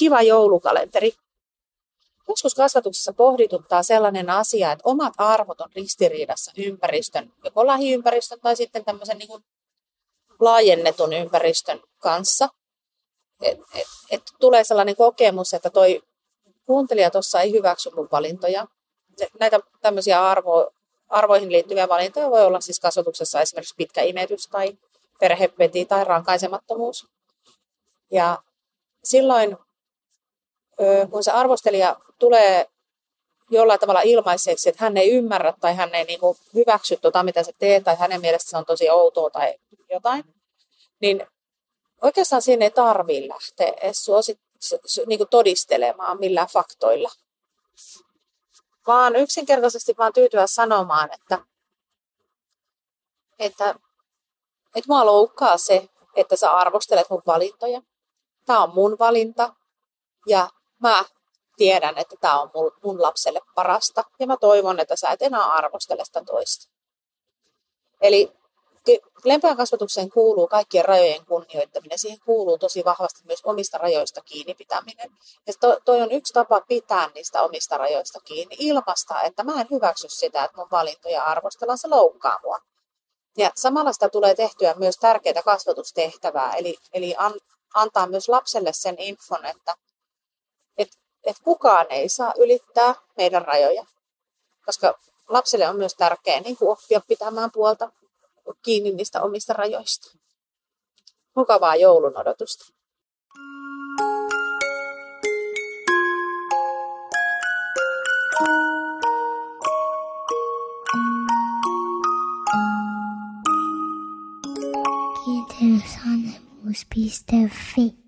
kiva joulukalenteri. Joskus kasvatuksessa pohdituttaa sellainen asia, että omat arvot on ristiriidassa ympäristön, joko lähiympäristön tai sitten tämmöisen niin kuin laajennetun ympäristön kanssa. Et, et, et tulee sellainen kokemus, että toi kuuntelija tuossa ei hyväksy mun valintoja. Näitä tämmöisiä arvo, arvoihin liittyviä valintoja voi olla siis kasvatuksessa esimerkiksi pitkä imetys tai perhepeti tai rankaisemattomuus. Ja silloin, kun se arvostelija tulee jollain tavalla ilmaiseksi, että hän ei ymmärrä tai hän ei niin hyväksy tota, mitä se teet, tai hänen mielestä se on tosi outoa tai jotain, niin oikeastaan siinä ei tarvitse lähteä edes suosit, niin todistelemaan millään faktoilla. Vaan yksinkertaisesti vaan tyytyä sanomaan, että, että, että mua loukkaa se, että sä arvostelet mun valintoja. Tämä on mun valinta ja mä tiedän, että tämä on mun, mun lapselle parasta ja mä toivon, että sä et enää arvostele sitä toista. Eli Lempeän kasvatukseen kuuluu kaikkien rajojen kunnioittaminen. Siihen kuuluu tosi vahvasti myös omista rajoista kiinni pitäminen. Ja to, toi on yksi tapa pitää niistä omista rajoista kiinni. Ilmasta, että mä en hyväksy sitä, että mun valintoja arvostellaan, se loukkaa mua. Ja samalla sitä tulee tehtyä myös tärkeää kasvatustehtävää, eli, eli an, antaa myös lapselle sen infon, että et, et kukaan ei saa ylittää meidän rajoja. Koska lapselle on myös tärkeää niin oppia pitämään puolta kiinni niistä omista rajoista. Mukavaa joulun odotusta. Kiitellysvanhemmuus.fi